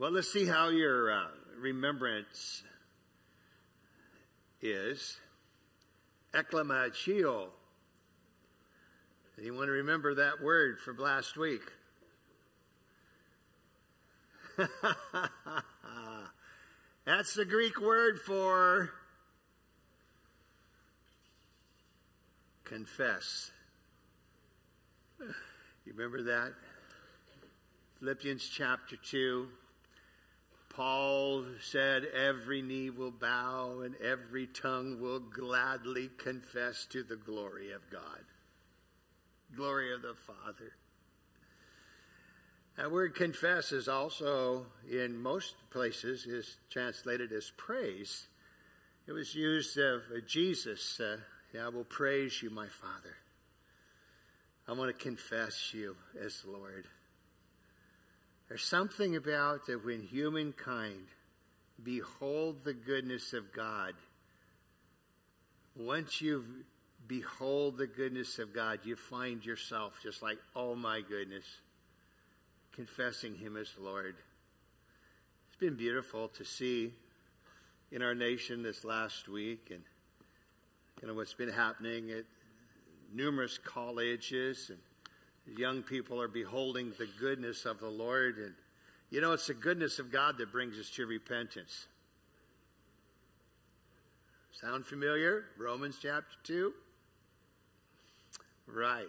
Well, let's see how your uh, remembrance is. Eklamachio. Anyone remember that word from last week? That's the Greek word for confess. You remember that? Philippians chapter 2. Paul said, Every knee will bow and every tongue will gladly confess to the glory of God. Glory of the Father. That word confess is also, in most places, is translated as praise. It was used of Jesus. Uh, I will praise you, my Father. I want to confess you as Lord. There's something about that when humankind behold the goodness of God, once you behold the goodness of God, you find yourself just like, oh my goodness, confessing Him as Lord. It's been beautiful to see in our nation this last week and you know what's been happening at numerous colleges and young people are beholding the goodness of the Lord. And, you know, it's the goodness of God that brings us to repentance. Sound familiar? Romans chapter 2? Right.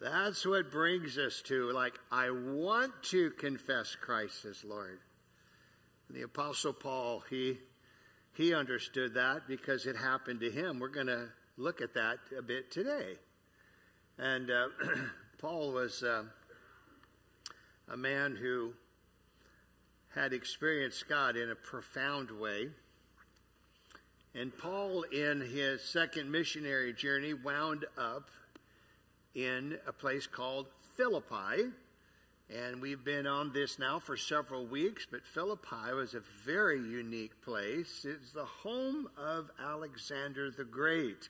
That's what brings us to, like, I want to confess Christ as Lord. And the Apostle Paul, he, he understood that because it happened to him. We're going to look at that a bit today. And uh, Paul was uh, a man who had experienced God in a profound way. And Paul, in his second missionary journey, wound up in a place called Philippi. And we've been on this now for several weeks, but Philippi was a very unique place. It's the home of Alexander the Great.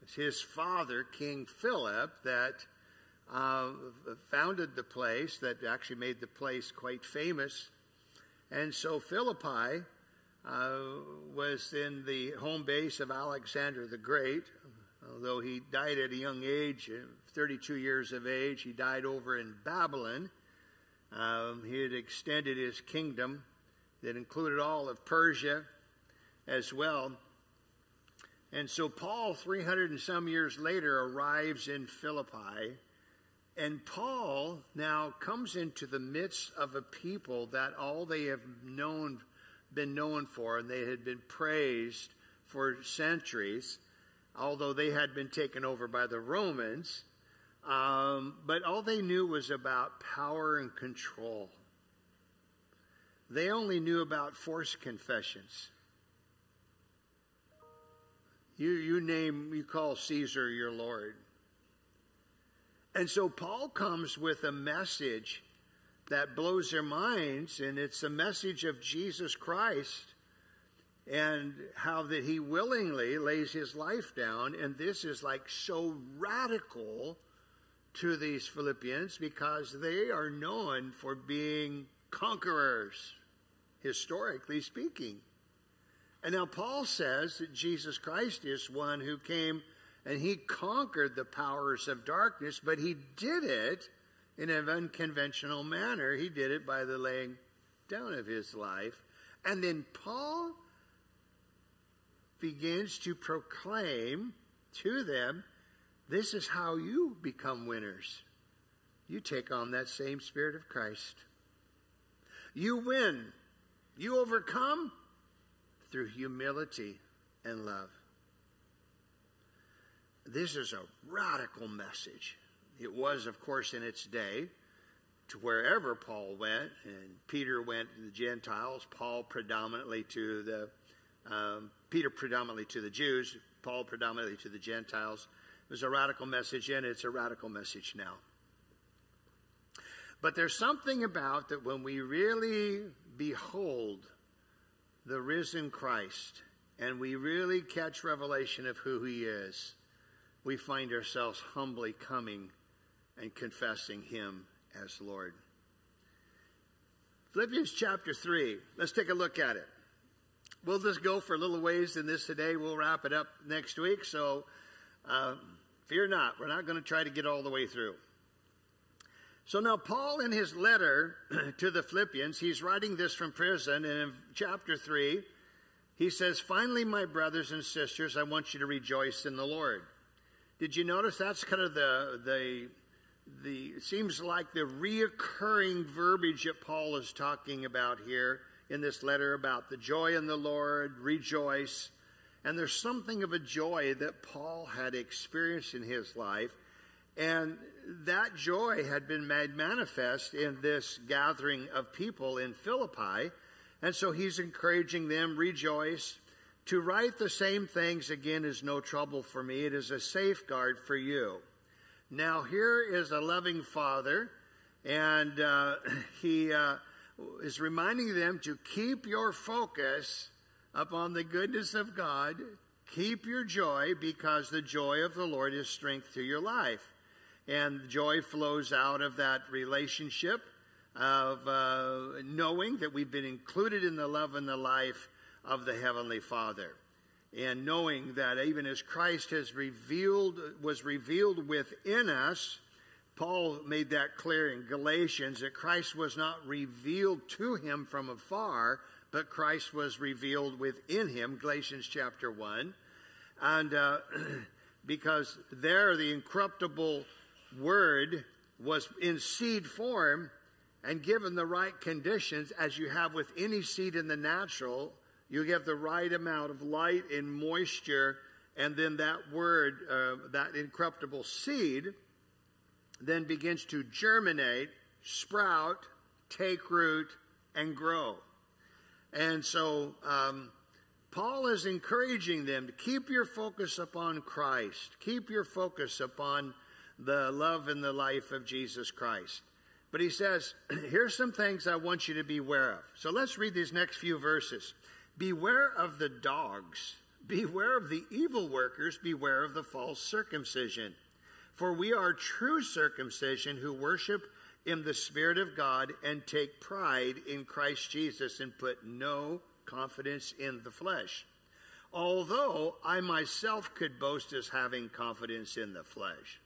It's his father, King Philip, that uh, founded the place, that actually made the place quite famous. And so Philippi uh, was in the home base of Alexander the Great. Although he died at a young age, uh, 32 years of age, he died over in Babylon. Um, he had extended his kingdom that included all of Persia as well. And so Paul, 300 and some years later, arrives in Philippi and Paul now comes into the midst of a people that all they have known, been known for, and they had been praised for centuries, although they had been taken over by the Romans. Um, but all they knew was about power and control. They only knew about forced confessions. You, you name, you call Caesar your Lord. And so Paul comes with a message that blows their minds, and it's a message of Jesus Christ and how that he willingly lays his life down. And this is like so radical to these Philippians because they are known for being conquerors, historically speaking. And now Paul says that Jesus Christ is one who came and he conquered the powers of darkness, but he did it in an unconventional manner. He did it by the laying down of his life. And then Paul begins to proclaim to them this is how you become winners. You take on that same Spirit of Christ. You win. You overcome through humility and love. This is a radical message. It was, of course, in its day to wherever Paul went, and Peter went to the Gentiles, Paul predominantly to the um, Peter predominantly to the Jews, Paul predominantly to the Gentiles. It was a radical message, and it's a radical message now. But there's something about that when we really behold the risen Christ and we really catch revelation of who he is, we find ourselves humbly coming and confessing Him as Lord. Philippians chapter 3. Let's take a look at it. We'll just go for a little ways in this today. We'll wrap it up next week. So uh, fear not. We're not going to try to get all the way through. So now, Paul, in his letter to the Philippians, he's writing this from prison. And in chapter 3, he says, Finally, my brothers and sisters, I want you to rejoice in the Lord. Did you notice that's kind of the, the, the, seems like the reoccurring verbiage that Paul is talking about here in this letter about the joy in the Lord, rejoice. And there's something of a joy that Paul had experienced in his life. And that joy had been made manifest in this gathering of people in Philippi. And so he's encouraging them, rejoice. To write the same things again is no trouble for me. It is a safeguard for you. Now, here is a loving father, and uh, he uh, is reminding them to keep your focus upon the goodness of God. Keep your joy because the joy of the Lord is strength to your life. And joy flows out of that relationship of uh, knowing that we've been included in the love and the life of the Heavenly Father. And knowing that even as Christ has revealed, was revealed within us, Paul made that clear in Galatians that Christ was not revealed to him from afar, but Christ was revealed within him, Galatians chapter 1. And uh, because there the incorruptible word was in seed form, and given the right conditions, as you have with any seed in the natural, you get the right amount of light and moisture, and then that word, uh, that incorruptible seed, then begins to germinate, sprout, take root, and grow. And so um, Paul is encouraging them to keep your focus upon Christ, keep your focus upon the love and the life of Jesus Christ. But he says, here's some things I want you to be aware of. So let's read these next few verses. Beware of the dogs. Beware of the evil workers. Beware of the false circumcision. For we are true circumcision who worship in the Spirit of God and take pride in Christ Jesus and put no confidence in the flesh. Although I myself could boast as having confidence in the flesh.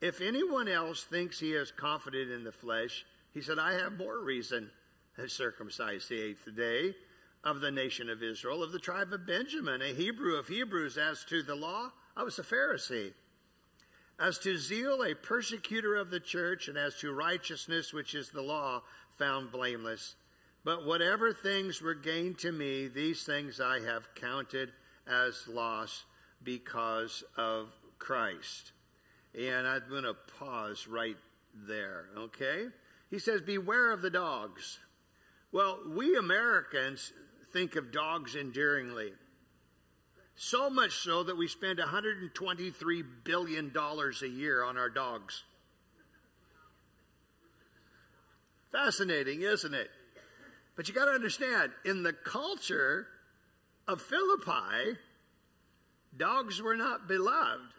If anyone else thinks he is confident in the flesh, he said, I have more reason to circumcise the eighth day of the nation of Israel, of the tribe of Benjamin, a Hebrew of Hebrews. As to the law, I was a Pharisee. As to zeal, a persecutor of the church, and as to righteousness, which is the law, found blameless. But whatever things were gained to me, these things I have counted as loss because of Christ. And I'm going to pause right there, okay? He says, Beware of the dogs. Well, we Americans think of dogs endearingly. So much so that we spend $123 billion a year on our dogs. Fascinating, isn't it? But you got to understand, in the culture of Philippi, dogs were not beloved.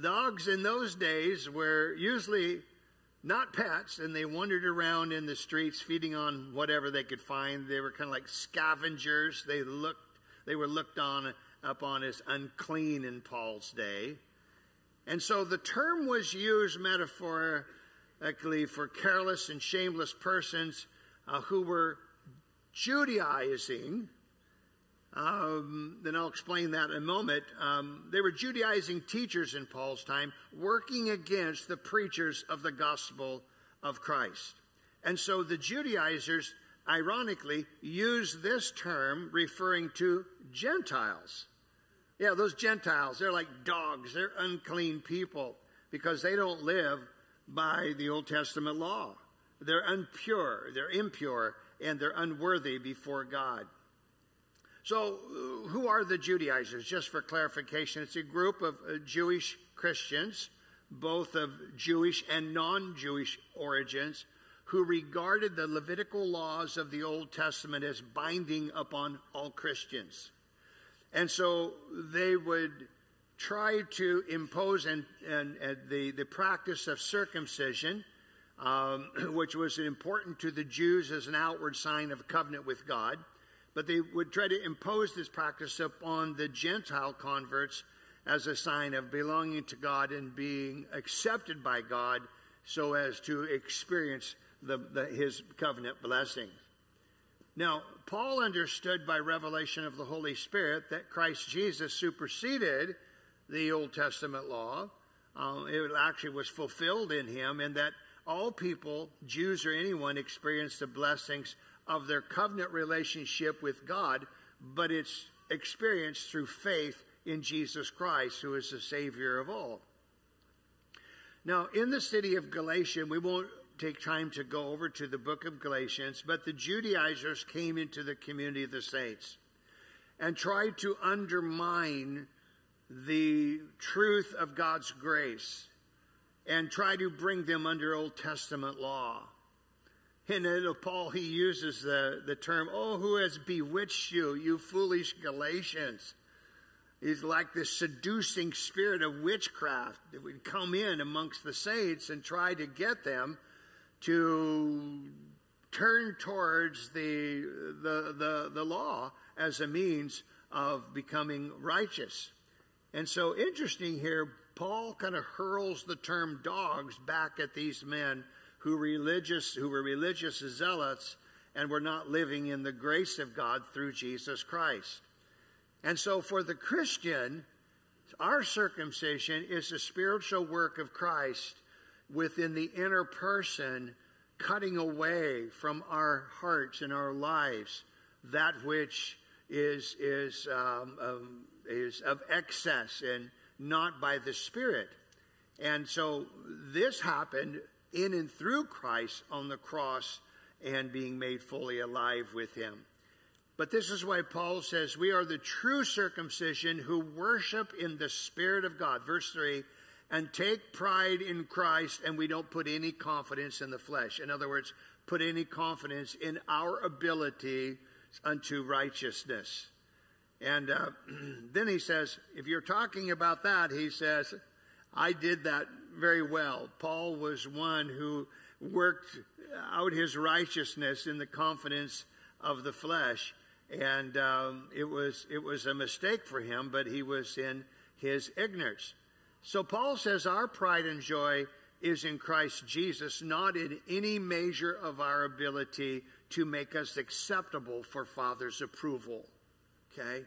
Dogs in those days were usually not pets, and they wandered around in the streets feeding on whatever they could find. They were kind of like scavengers. They looked, they were looked on upon as unclean in Paul's day. And so the term was used metaphorically for careless and shameless persons uh, who were Judaizing um, then I'll explain that in a moment. Um, they were Judaizing teachers in Paul's time, working against the preachers of the gospel of Christ. And so the Judaizers, ironically, use this term referring to Gentiles. Yeah, those Gentiles, they're like dogs, they're unclean people because they don't live by the Old Testament law. They're impure, they're impure, and they're unworthy before God. So, who are the Judaizers? Just for clarification, it's a group of uh, Jewish Christians, both of Jewish and non Jewish origins, who regarded the Levitical laws of the Old Testament as binding upon all Christians. And so they would try to impose and, and, and the, the practice of circumcision um, which was important to the Jews as an outward sign of covenant with God. But they would try to impose this practice upon the Gentile converts as a sign of belonging to God and being accepted by God so as to experience the, the, his covenant blessing. Now, Paul understood by revelation of the Holy Spirit that Christ Jesus superseded the Old Testament law. Um, it actually was fulfilled in him, and that all people, Jews or anyone, experience the blessings of their covenant relationship with God, but it's experienced through faith in Jesus Christ, who is the Savior of all. Now, in the city of Galatia, we won't take time to go over to the book of Galatians, but the Judaizers came into the community of the saints and tried to undermine the truth of God's grace and try to bring them under Old Testament law. And then uh, Paul, he uses the, the term, oh, who has bewitched you, you foolish Galatians? He's like this seducing spirit of witchcraft that would come in amongst the saints and try to get them to turn towards the, the, the, the law as a means of becoming righteous. And so, interesting here, Paul kind of hurls the term dogs back at these men who religious who were religious zealots and were not living in the grace of God through Jesus Christ. And so for the Christian, our circumcision is the spiritual work of Christ within the inner person, cutting away from our hearts and our lives that which is is um, um, is of excess and not by the Spirit. And so this happened in and through Christ on the cross and being made fully alive with him. But this is why Paul says we are the true circumcision who worship in the Spirit of God. Verse 3 and take pride in Christ, and we don't put any confidence in the flesh. In other words, put any confidence in our ability unto righteousness. And uh, then he says, if you're talking about that, he says, I did that very well. Paul was one who worked out his righteousness in the confidence of the flesh. And um, it, was, it was a mistake for him, but he was in his ignorance. So Paul says our pride and joy is in Christ Jesus, not in any measure of our ability to make us acceptable for Father's approval. Okay?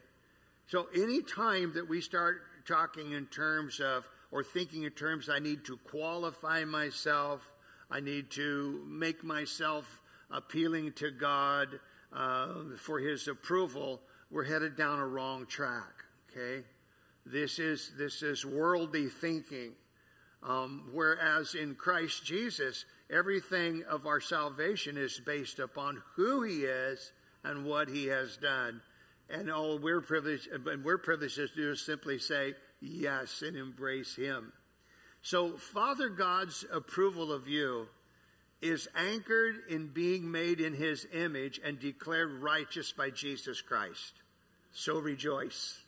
So any time that we start talking in terms of or thinking in terms I need to qualify myself, I need to make myself appealing to God uh, for His approval, we're headed down a wrong track. Okay, this is this is worldly thinking. Um, whereas in Christ Jesus, everything of our salvation is based upon who He is and what He has done. And all we're privileged, and we're privileged to do is simply say, yes and embrace Him. So, Father God's approval of you is anchored in being made in His image and declared righteous by Jesus Christ. So rejoice.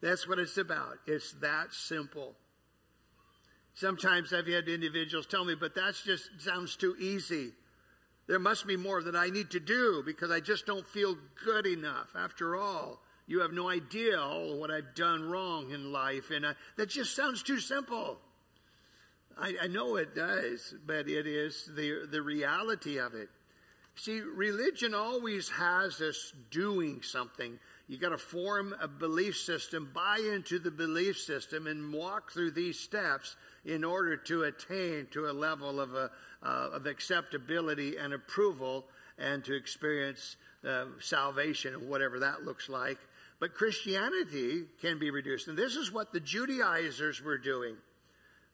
That's what it's about. It's that simple. Sometimes I've had individuals tell me, but that just sounds too easy. There must be more that I need to do because I just don't feel good enough. After all, you have no idea all what I've done wrong in life. And I, that just sounds too simple. I, I know it does, but it is the, the reality of it. See, religion always has us doing something. You got to form a belief system, buy into the belief system, and walk through these steps in order to attain to a level of, a, uh, of acceptability and approval and to experience uh, salvation, whatever that looks like. But Christianity can be reduced. And this is what the Judaizers were doing.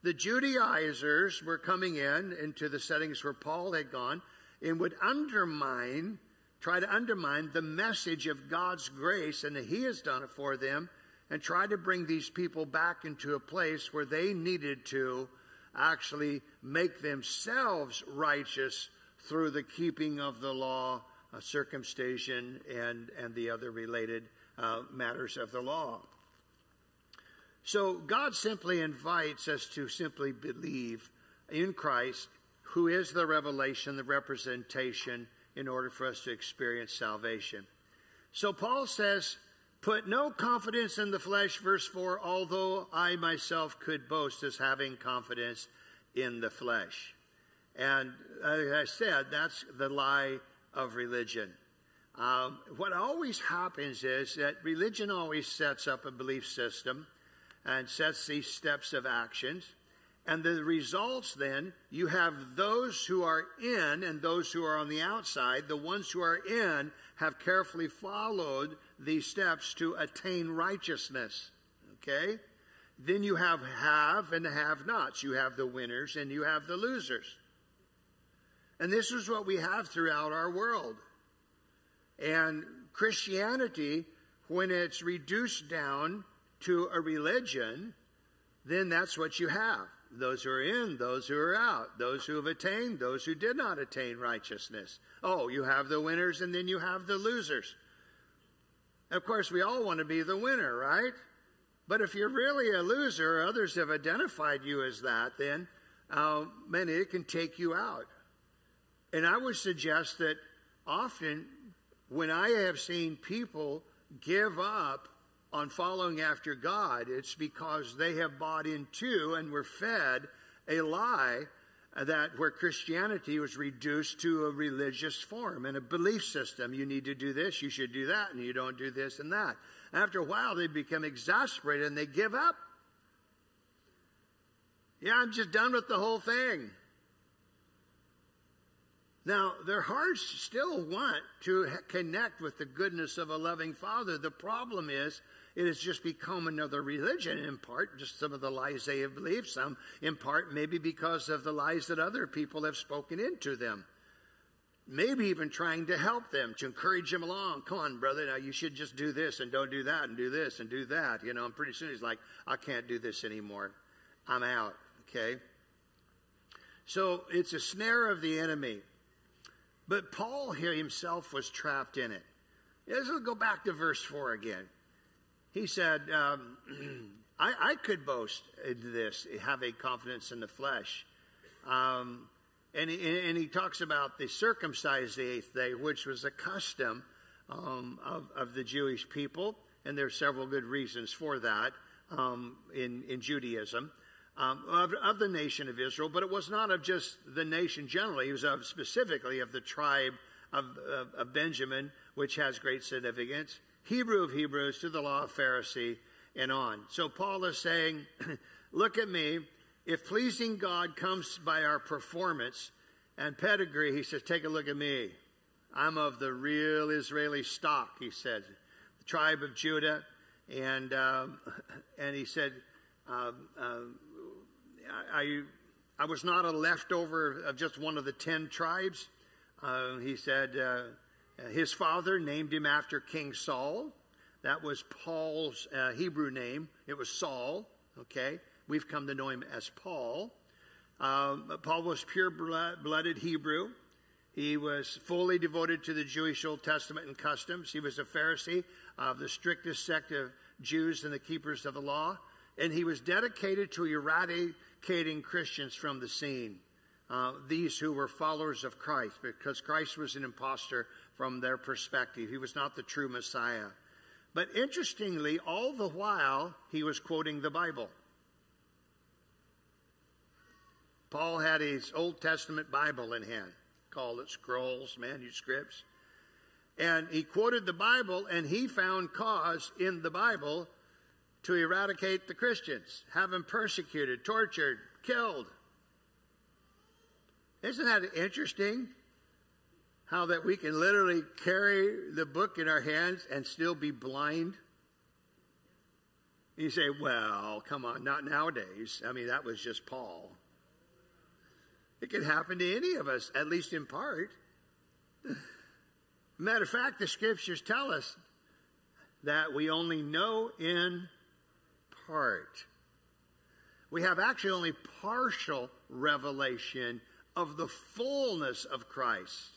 The Judaizers were coming in into the settings where Paul had gone and would undermine, try to undermine the message of God's grace and that He has done it for them and try to bring these people back into a place where they needed to actually make themselves righteous through the keeping of the law, uh, circumcision, and, and the other related uh, matters of the law. So God simply invites us to simply believe in Christ, who is the revelation, the representation, in order for us to experience salvation. So Paul says, Put no confidence in the flesh, verse 4, although I myself could boast as having confidence in the flesh. And as I said, that's the lie of religion. Um, what always happens is that religion always sets up a belief system and sets these steps of actions. And the results then, you have those who are in and those who are on the outside. The ones who are in have carefully followed these steps to attain righteousness. Okay? Then you have have and have nots. You have the winners and you have the losers. And this is what we have throughout our world. And Christianity, when it's reduced down to a religion, then that's what you have those who are in, those who are out, those who have attained, those who did not attain righteousness. Oh, you have the winners and then you have the losers. Of course, we all want to be the winner, right? But if you're really a loser, others have identified you as that, then uh, man, it can take you out. And I would suggest that often when I have seen people give up on following after God, it's because they have bought into and were fed a lie that where Christianity was reduced to a religious form and a belief system. You need to do this, you should do that, and you don't do this and that. After a while, they become exasperated and they give up. Yeah, I'm just done with the whole thing. Now, their hearts still want to connect with the goodness of a loving Father. The problem is it has just become another religion, in part, just some of the lies they have believed, some in part maybe because of the lies that other people have spoken into them. Maybe even trying to help them, to encourage them along. Come on, brother, now you should just do this and don't do that and do this and do that. You know, and pretty soon he's like, I can't do this anymore. I'm out, okay? So it's a snare of the enemy. But Paul himself was trapped in it. Let's go back to verse 4 again he said, um, I, I, could boast this, a confidence in the flesh. Um, and, he, and he talks about the circumcised the eighth day, which was a custom um, of, of, the Jewish people. And there are several good reasons for that um, in, in Judaism. Um, of, of, the nation of Israel, but it was not of just the nation generally. It was of specifically of the tribe of, of, of Benjamin, which has great significance. Hebrew of Hebrews to the law of Pharisee and on. So Paul is saying, look at me. If pleasing God comes by our performance and pedigree, he says, take a look at me. I'm of the real Israeli stock, he said, the tribe of Judah. And, um, and he said, um, um, I, I was not a leftover of just one of the ten tribes. Uh, he said, uh, uh, his father named him after King Saul. That was Paul's uh, Hebrew name. It was Saul. Okay, we've come to know him as Paul. Um, Paul was pure blooded Hebrew. He was fully devoted to the Jewish Old Testament and customs. He was a Pharisee of the strictest sect of Jews and the keepers of the law. And he was dedicated to eradicating Christians from the scene. Uh, these who were followers of Christ, because Christ was an impostor from their perspective. He was not the true Messiah. But interestingly, all the while, he was quoting the Bible. Paul had his Old Testament Bible in hand, called it scrolls, manuscripts. And he quoted the Bible, and he found cause in the Bible to eradicate the Christians, have them persecuted, tortured, killed. Isn't that interesting? how that we can literally carry the book in our hands and still be blind? You say, well, come on, not nowadays. I mean, that was just Paul. It can happen to any of us, at least in part. Matter of fact, the scriptures tell us that we only know in part. We have actually only partial revelation of the fullness of Christ.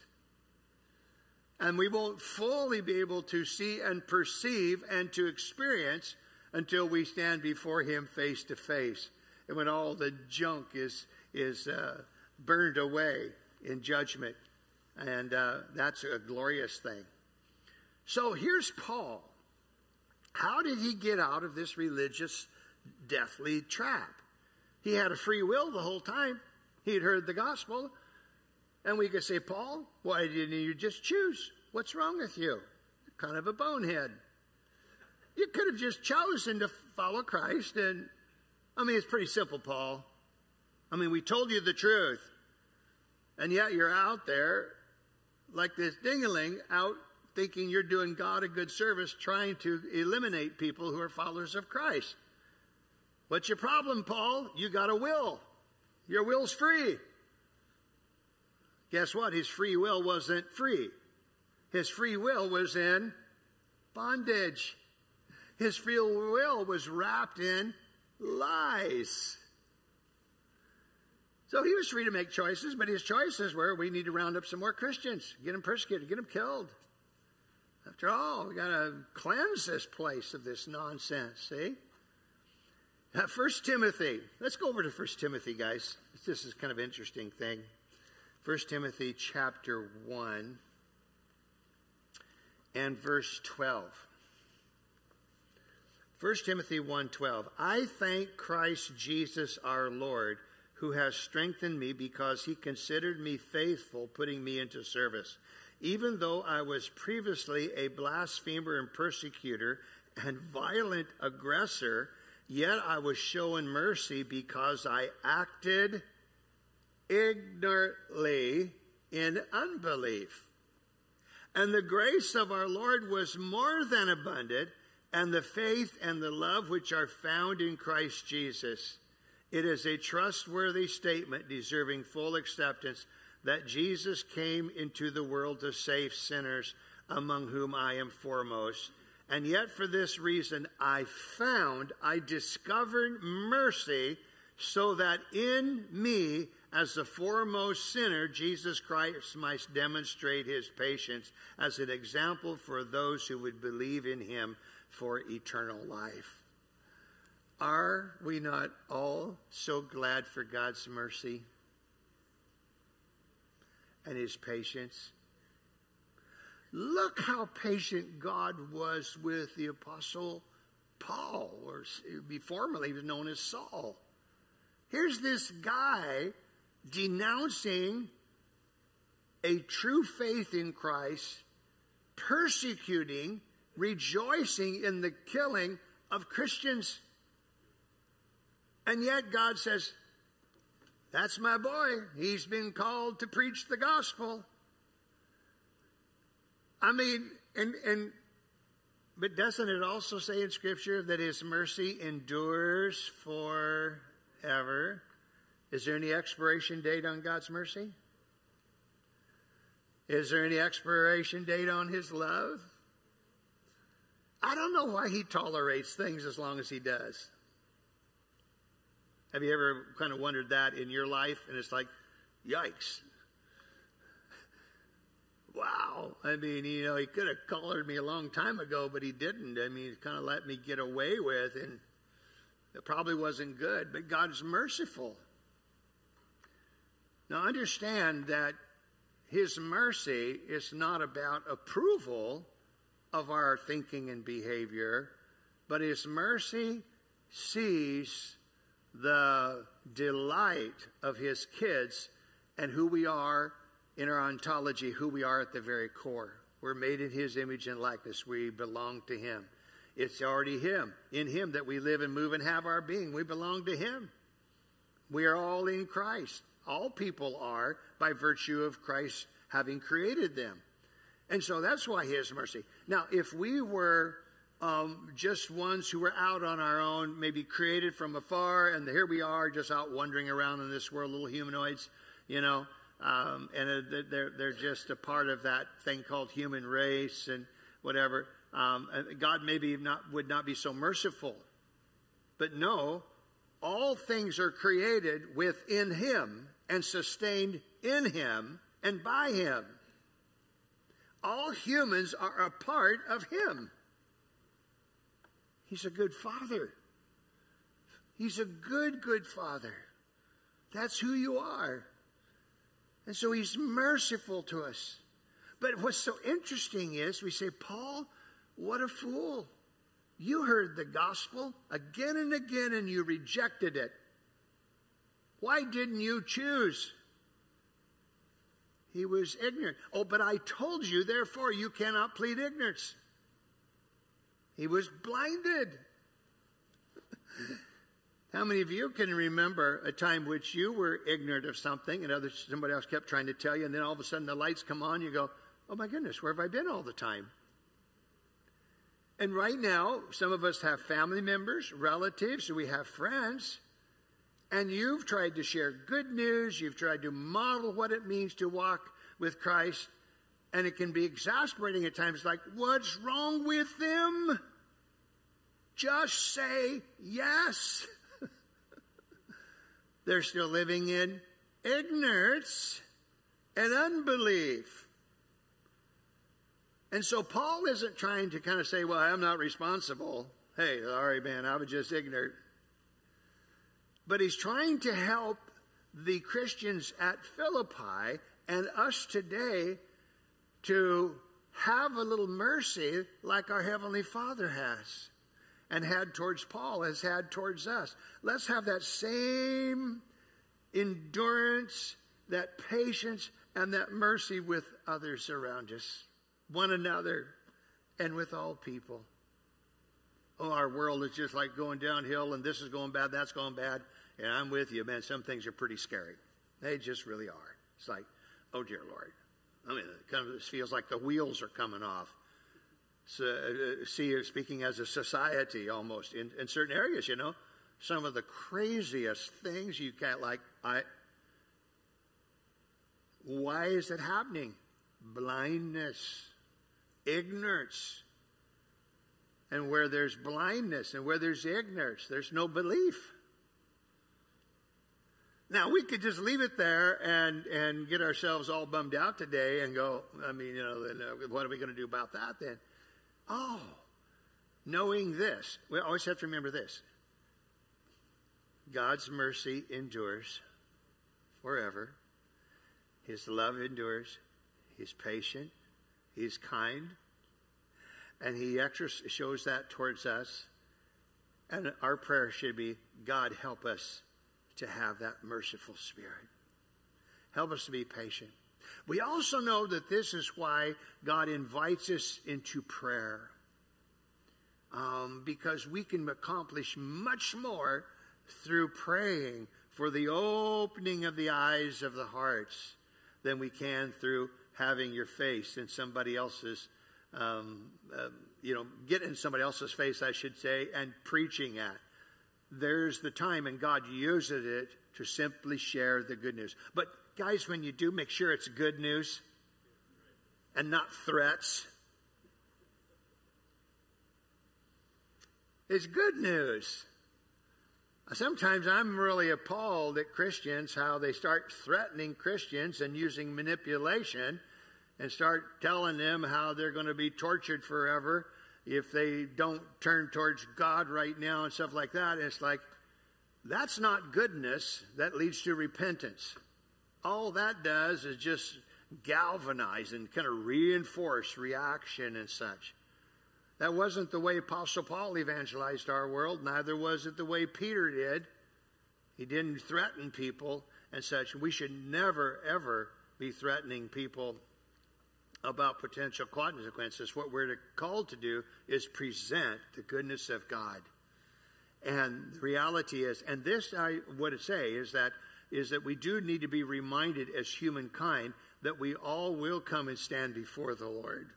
And we won't fully be able to see and perceive and to experience until we stand before Him face to face. And when all the junk is, is uh, burned away in judgment. And uh, that's a glorious thing. So here's Paul. How did he get out of this religious, deathly trap? He had a free will the whole time. He had heard the gospel. And we could say, Paul, why didn't you just choose? What's wrong with you? Kind of a bonehead. You could have just chosen to follow Christ. And I mean, it's pretty simple, Paul. I mean, we told you the truth. And yet you're out there like this dingaling out thinking you're doing God a good service trying to eliminate people who are followers of Christ. What's your problem, Paul? You got a will. Your will's free. Guess what? His free will wasn't free. His free will was in bondage. His free will was wrapped in lies. So he was free to make choices, but his choices were we need to round up some more Christians, get them persecuted, get them killed. After all, we got to cleanse this place of this nonsense, see? Uh, First Timothy. Let's go over to First Timothy, guys. This is kind of interesting thing. First Timothy chapter 1 and verse 12. 1 Timothy 1:12 I thank Christ Jesus our Lord who has strengthened me because he considered me faithful putting me into service even though I was previously a blasphemer and persecutor and violent aggressor yet I was shown mercy because I acted ignorantly in unbelief and the grace of our Lord was more than abundant and the faith and the love which are found in Christ Jesus. It is a trustworthy statement deserving full acceptance that Jesus came into the world to save sinners, among whom I am foremost. And yet, for this reason, I found, I discovered mercy so that in me, as the foremost sinner, Jesus Christ might demonstrate his patience as an example for those who would believe in him for eternal life. Are we not all so glad for God's mercy and his patience? Look how patient God was with the apostle Paul, or formerly known as Saul. Here's this guy denouncing a true faith in Christ, persecuting rejoicing in the killing of Christians. And yet God says, That's my boy. He's been called to preach the gospel. I mean, and, and, but doesn't it also say in Scripture that His mercy endures forever? Is there any expiration date on God's mercy? Is there any expiration date on His love? I don't know why he tolerates things as long as he does. Have you ever kind of wondered that in your life? And it's like, yikes. Wow. I mean, you know, he could have collared me a long time ago, but he didn't. I mean, he kind of let me get away with, and it probably wasn't good, but God's merciful. Now, understand that his mercy is not about approval of our thinking and behavior, but His mercy sees the delight of His kids and who we are in our ontology, who we are at the very core. We're made in His image and likeness. We belong to Him. It's already Him, in Him that we live and move and have our being. We belong to Him. We are all in Christ. All people are by virtue of Christ having created them. And so that's why His mercy. Now, if we were um, just ones who were out on our own, maybe created from afar, and here we are just out wandering around in this world, little humanoids, you know, um, and they're, they're just a part of that thing called human race and whatever. Um, God maybe not, would not be so merciful. But no, all things are created within Him and sustained in Him and by Him all humans are a part of Him. He's a good father. He's a good, good father. That's who you are. And so he's merciful to us. But what's so interesting is we say, Paul, what a fool. You heard the gospel again and again and you rejected it. Why didn't you choose? He was ignorant. Oh, but I told you, therefore you cannot plead ignorance. He was blinded. How many of you can remember a time which you were ignorant of something and others, somebody else kept trying to tell you, and then all of a sudden the lights come on, you go, oh my goodness, where have I been all the time? And right now, some of us have family members, relatives, we have friends, and you've tried to share good news, you've tried to model what it means to walk with Christ, and it can be exasperating at times like, what's wrong with them? Just say yes. They're still living in ignorance and unbelief. And so Paul isn't trying to kind of say, well, I'm not responsible. Hey, sorry, man, I was just ignorant. But he's trying to help the Christians at Philippi and us today to have a little mercy like our Heavenly Father has and had towards Paul has had towards us. Let's have that same endurance, that patience, and that mercy with others around us, one another, and with all people. Oh, our world is just like going downhill, and this is going bad, that's going bad. And I'm with you, man. Some things are pretty scary. They just really are. It's like, oh, dear Lord. I mean, it kind of feels like the wheels are coming off see speaking as a society almost in, in certain areas, you know, some of the craziest things you can't like. I. Why is it happening? Blindness, ignorance. And where there's blindness and where there's ignorance, there's no belief. Now we could just leave it there and and get ourselves all bummed out today and go. I mean, you know, uh, what are we going to do about that then? Oh, knowing this, we always have to remember this God's mercy endures forever, His love endures, He's patient, He's kind, and He shows that towards us. And our prayer should be God, help us to have that merciful spirit. Help us to be patient. We also know that this is why God invites us into prayer. Um, because we can accomplish much more through praying for the opening of the eyes of the hearts than we can through having your face in somebody else's, um, uh, you know, get in somebody else's face, I should say, and preaching at. There's the time, and God uses it to simply share the good news. But Guys, when you do, make sure it's good news and not threats. It's good news. Sometimes I'm really appalled at Christians how they start threatening Christians and using manipulation and start telling them how they're going to be tortured forever if they don't turn towards God right now and stuff like that. And it's like, that's not goodness. That leads to repentance all that does is just galvanize and kind of reinforce reaction and such. That wasn't the way Apostle Paul evangelized our world, neither was it the way Peter did. He didn't threaten people and such. We should never, ever be threatening people about potential consequences. What we're called to do is present the goodness of God. And the reality is, and this I would say is that is that we do need to be reminded as humankind that we all will come and stand before the Lord,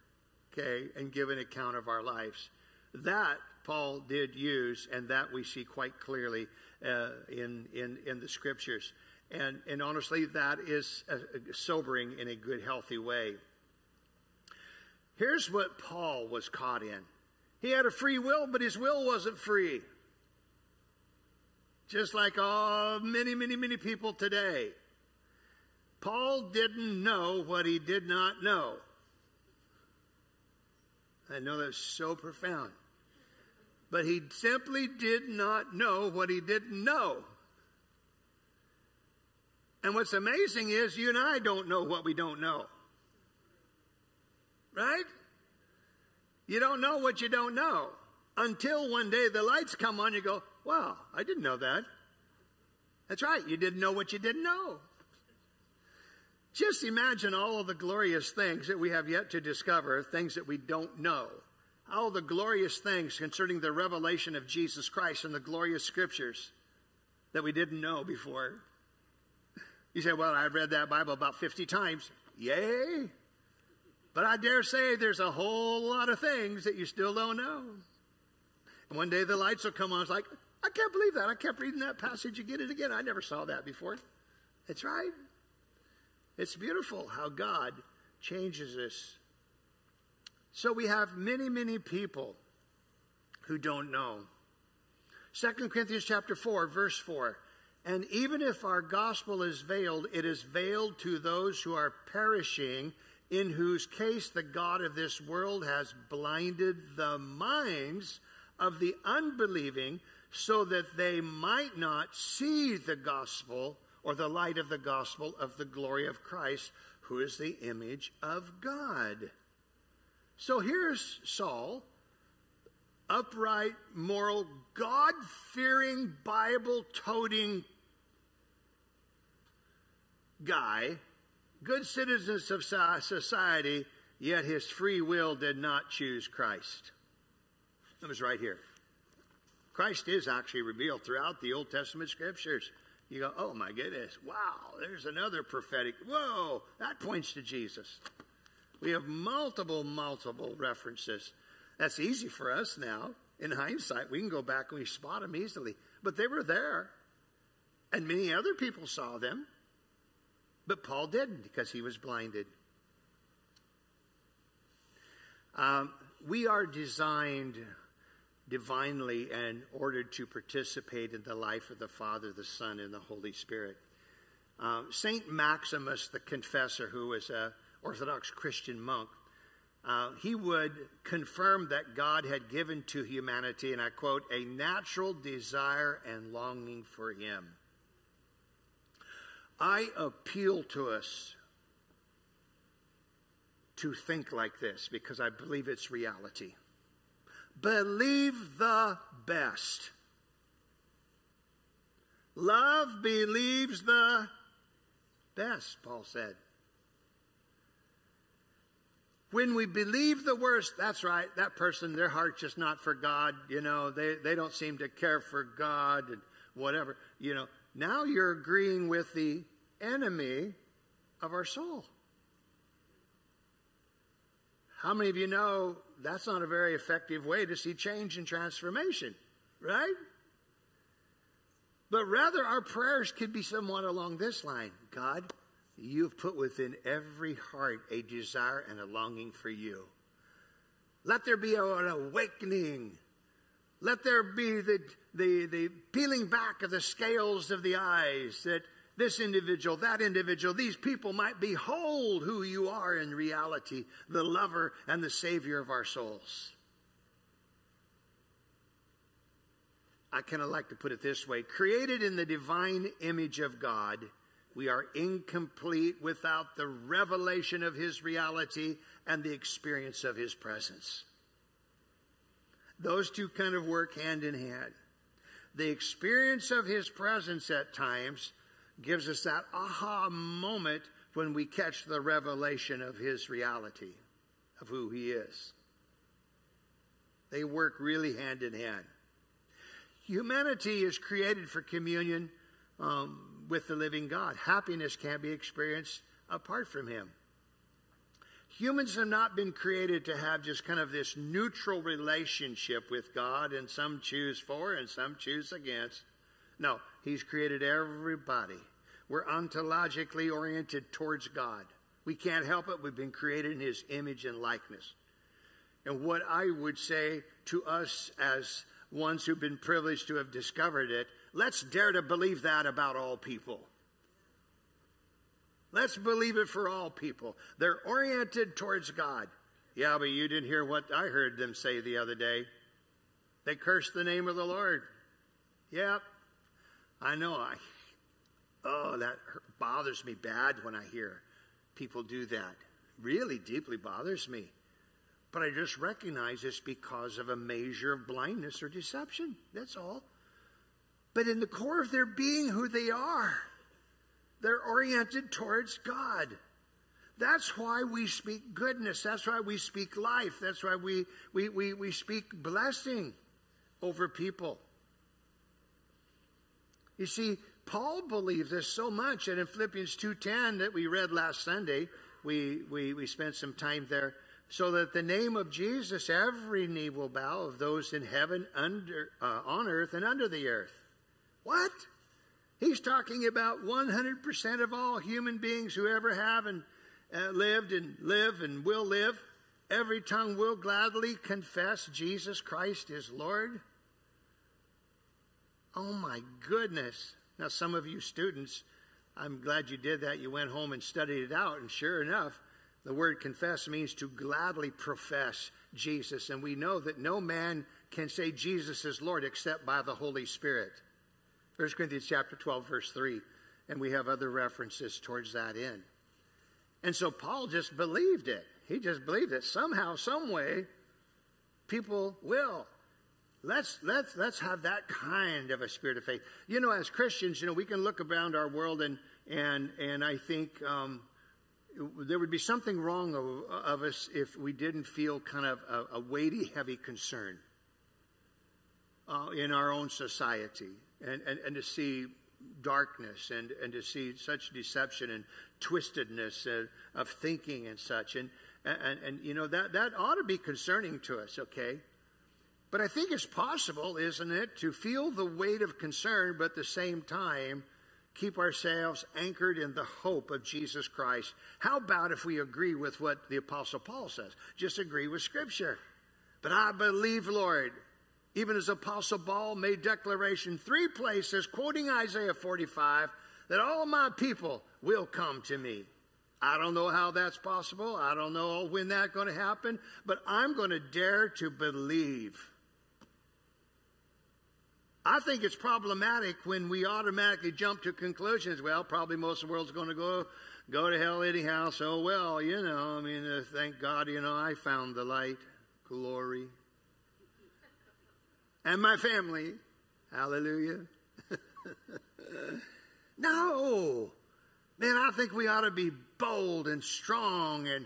okay, and give an account of our lives. That Paul did use, and that we see quite clearly uh, in, in, in the scriptures. And, and honestly, that is uh, sobering in a good, healthy way. Here's what Paul was caught in he had a free will, but his will wasn't free just like all many, many, many people today. Paul didn't know what he did not know. I know that's so profound. But he simply did not know what he didn't know. And what's amazing is you and I don't know what we don't know. Right? You don't know what you don't know until one day the lights come on, you go, wow, I didn't know that. That's right, you didn't know what you didn't know. Just imagine all of the glorious things that we have yet to discover, things that we don't know. All the glorious things concerning the revelation of Jesus Christ and the glorious scriptures that we didn't know before. You say, well, I've read that Bible about 50 times. Yay! But I dare say there's a whole lot of things that you still don't know. And one day the lights will come on. It's like, I can't believe that. I kept reading that passage again and again. I never saw that before. That's right. It's beautiful how God changes us. So we have many, many people who don't know. 2 Corinthians chapter 4, verse 4. And even if our gospel is veiled, it is veiled to those who are perishing, in whose case the God of this world has blinded the minds of the unbelieving so that they might not see the gospel or the light of the gospel of the glory of Christ, who is the image of God. So here's Saul, upright, moral, God fearing, Bible toting guy, good citizens of society, yet his free will did not choose Christ. It was right here. Christ is actually revealed throughout the Old Testament scriptures. You go, oh my goodness, wow, there's another prophetic. Whoa, that points to Jesus. We have multiple, multiple references. That's easy for us now. In hindsight, we can go back and we spot them easily. But they were there. And many other people saw them. But Paul didn't because he was blinded. Um, we are designed divinely and ordered to participate in the life of the Father, the Son, and the Holy Spirit. Uh, Saint Maximus the Confessor, who was an Orthodox Christian monk, uh, he would confirm that God had given to humanity, and I quote, a natural desire and longing for Him. I appeal to us to think like this because I believe it's reality. Believe the best. Love believes the best, Paul said. When we believe the worst, that's right, that person, their heart's just not for God, you know, they, they don't seem to care for God and whatever, you know. Now you're agreeing with the enemy of our soul. How many of you know that's not a very effective way to see change and transformation, right? But rather, our prayers could be somewhat along this line God, you've put within every heart a desire and a longing for you. Let there be an awakening. Let there be the, the, the peeling back of the scales of the eyes that this individual, that individual, these people might behold who you are in reality, the lover and the savior of our souls. I kind of like to put it this way created in the divine image of God, we are incomplete without the revelation of His reality and the experience of His presence. Those two kind of work hand in hand. The experience of His presence at times gives us that aha moment when we catch the revelation of his reality, of who he is. They work really hand in hand. Humanity is created for communion um, with the living God. Happiness can't be experienced apart from him. Humans have not been created to have just kind of this neutral relationship with God, and some choose for and some choose against. No, He's created everybody we're ontologically oriented towards God. We can't help it. We've been created in His image and likeness. And what I would say to us as ones who've been privileged to have discovered it, let's dare to believe that about all people. Let's believe it for all people. They're oriented towards God. Yeah, but you didn't hear what I heard them say the other day. They cursed the name of the Lord. Yep, I know. I Oh, that bothers me bad when I hear people do that. Really deeply bothers me. But I just recognize it's because of a measure of blindness or deception. That's all. But in the core of their being, who they are, they're oriented towards God. That's why we speak goodness. That's why we speak life. That's why we, we, we, we speak blessing over people. You see, Paul believed this so much, and in Philippians 2.10 that we read last Sunday, we, we, we spent some time there, so that the name of Jesus, every knee will bow of those in heaven, under, uh, on earth, and under the earth. What? He's talking about 100% of all human beings who ever have and uh, lived and live and will live. Every tongue will gladly confess Jesus Christ is Lord. Oh my goodness. Now, some of you students, I'm glad you did that. You went home and studied it out, and sure enough, the word confess means to gladly profess Jesus. And we know that no man can say Jesus is Lord except by the Holy Spirit. 1 Corinthians chapter 12, verse 3. And we have other references towards that end. And so Paul just believed it. He just believed it. Somehow, some way, people will. Let's let's let's have that kind of a spirit of faith. You know, as Christians, you know, we can look around our world and and and I think um, there would be something wrong of, of, us if we didn't feel kind of a, a weighty, heavy concern uh, in our own society, and, and and to see darkness and and to see such deception and twistedness of, of thinking and such, and, and and you know that that ought to be concerning to us. Okay but I think it's possible, isn't it, to feel the weight of concern, but at the same time, keep ourselves anchored in the hope of Jesus Christ. How about if we agree with what the Apostle Paul says? Just agree with Scripture. But I believe, Lord, even as Apostle Paul made declaration three places, quoting Isaiah 45, that all my people will come to me. I don't know how that's possible. I don't know when that's going to happen, but I'm going to dare to believe I think it's problematic when we automatically jump to conclusions. Well, probably most of the world's going to go go to hell anyhow. So, well, you know, I mean, uh, thank God, you know, I found the light, glory, and my family. Hallelujah. no, man, I think we ought to be bold and strong and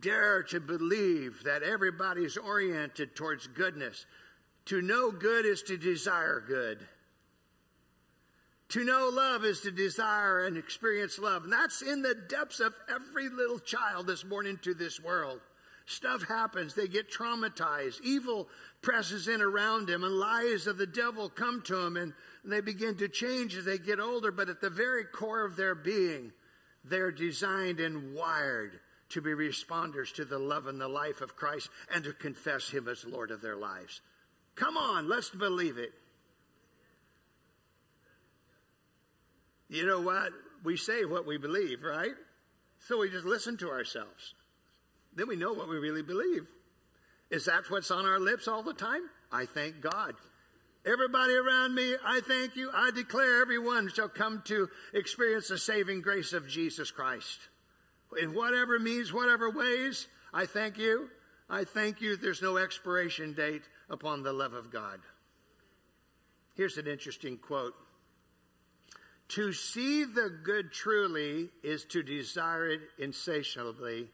dare to believe that everybody's oriented towards goodness. To know good is to desire good. To know love is to desire and experience love. And that's in the depths of every little child that's born into this world. Stuff happens. They get traumatized. Evil presses in around them, and lies of the devil come to them, and they begin to change as they get older. But at the very core of their being, they're designed and wired to be responders to the love and the life of Christ and to confess Him as Lord of their lives. Come on, let's believe it. You know what? We say what we believe, right? So we just listen to ourselves. Then we know what we really believe. Is that what's on our lips all the time? I thank God. Everybody around me, I thank you. I declare everyone shall come to experience the saving grace of Jesus Christ. In whatever means, whatever ways, I thank you. I thank you. There's no expiration date upon the love of God. Here's an interesting quote To see the good truly is to desire it insatiably.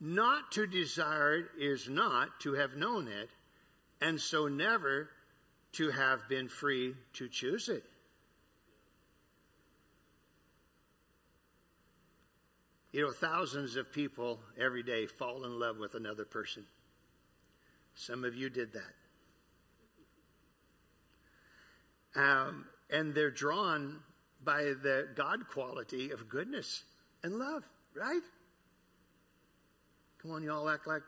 Not to desire it is not to have known it, and so never to have been free to choose it. You know, thousands of people every day fall in love with another person. Some of you did that. Um, and they're drawn by the God quality of goodness and love, right? Come on, y'all act like.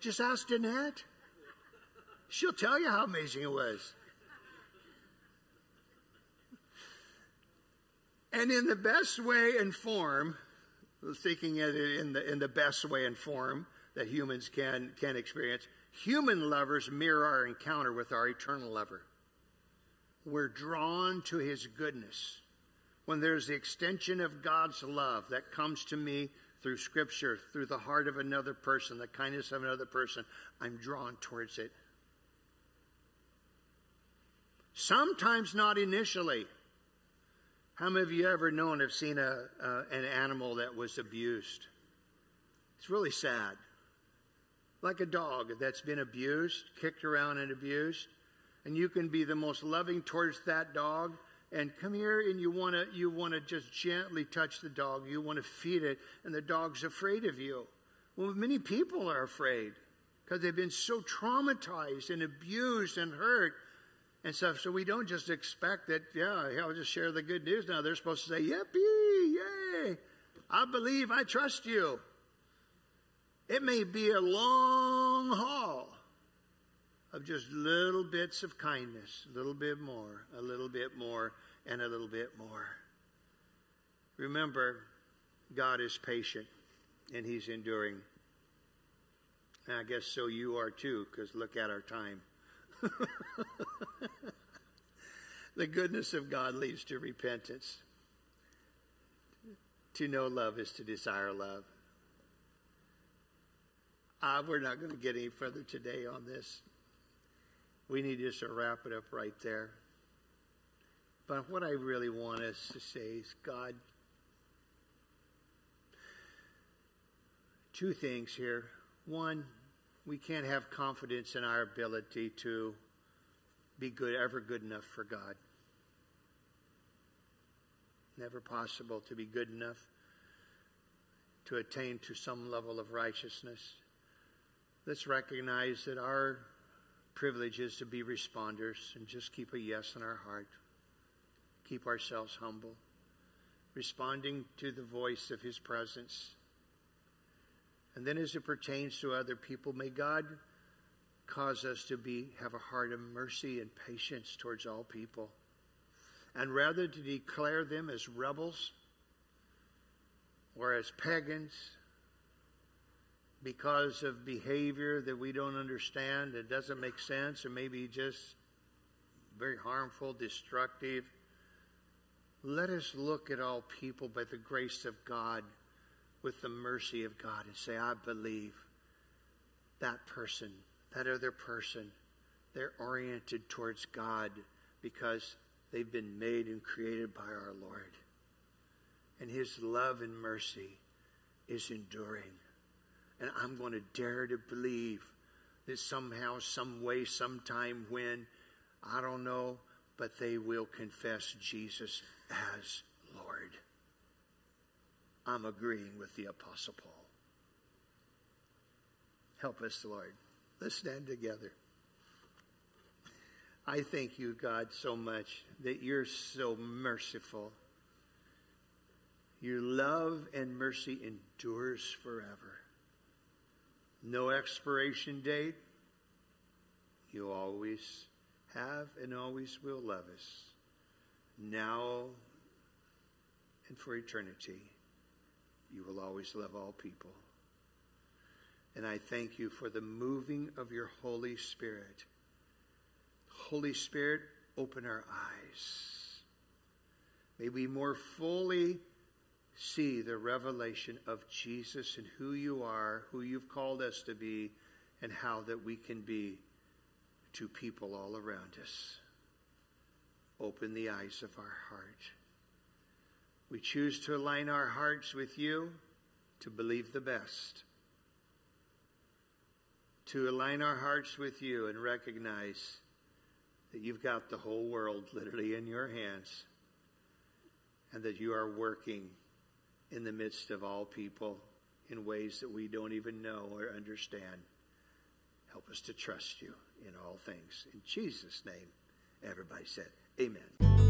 Just ask Danette. She'll tell you how amazing it was. And in the best way and form, thinking it in the, in the best way and form, that humans can, can experience. Human lovers mirror our encounter with our eternal lover. we're drawn to his goodness. When there's the extension of God's love that comes to me through scripture, through the heart of another person, the kindness of another person, I'm drawn towards it. Sometimes not initially. How many of you ever known have seen a, uh, an animal that was abused? It's really sad. Like a dog that's been abused, kicked around and abused, and you can be the most loving towards that dog and come here and you want to you want to just gently touch the dog. You want to feed it and the dog's afraid of you. Well many people are afraid because they've been so traumatized and abused and hurt and stuff. So we don't just expect that yeah i'll just share the good news. Now they're supposed to say yippee yay! I believe i trust you it may be a long haul of just little bits of kindness, a little bit more, a little bit more, and a little bit more. Remember, God is patient and He's enduring. And I guess so you are too, because look at our time. the goodness of God leads to repentance. To know love is to desire love. Uh, we're not going to get any further today on this we need just to wrap it up right there. But what I really want us to say is God, two things here. One, we can't have confidence in our ability to be good, ever good enough for God. Never possible to be good enough to attain to some level of righteousness. Let's recognize that our privilege is to be responders and just keep a yes in our heart. Keep ourselves humble, responding to the voice of His presence. And then, as it pertains to other people, may God cause us to be have a heart of mercy and patience towards all people, and rather to declare them as rebels or as pagans because of behavior that we don't understand, that doesn't make sense, or maybe just very harmful, destructive. Let us look at all people by the grace of God, with the mercy of God, and say, I believe that person, that other person, they're oriented towards God because they've been made and created by our Lord. And His love and mercy is enduring. And I'm going to dare to believe that somehow, some way, sometime, when, I don't know, but they will confess Jesus as Lord. I'm agreeing with the Apostle Paul. Help us, Lord. Let's stand together. I thank you, God, so much that you're so merciful. Your love and mercy endures forever no expiration date. You always have and always will love us, now and for eternity. You will always love all people. And I thank you for the moving of your Holy Spirit. Holy Spirit, open our eyes. May we more fully see the revelation of Jesus and who you are, who you've called us to be, and how that we can be to people all around us. Open the eyes of our heart. We choose to align our hearts with you to believe the best. To align our hearts with you and recognize that you've got the whole world literally in your hands and that you are working in the midst of all people in ways that we don't even know or understand. Help us to trust you in all things. In Jesus' name, everybody said, Amen.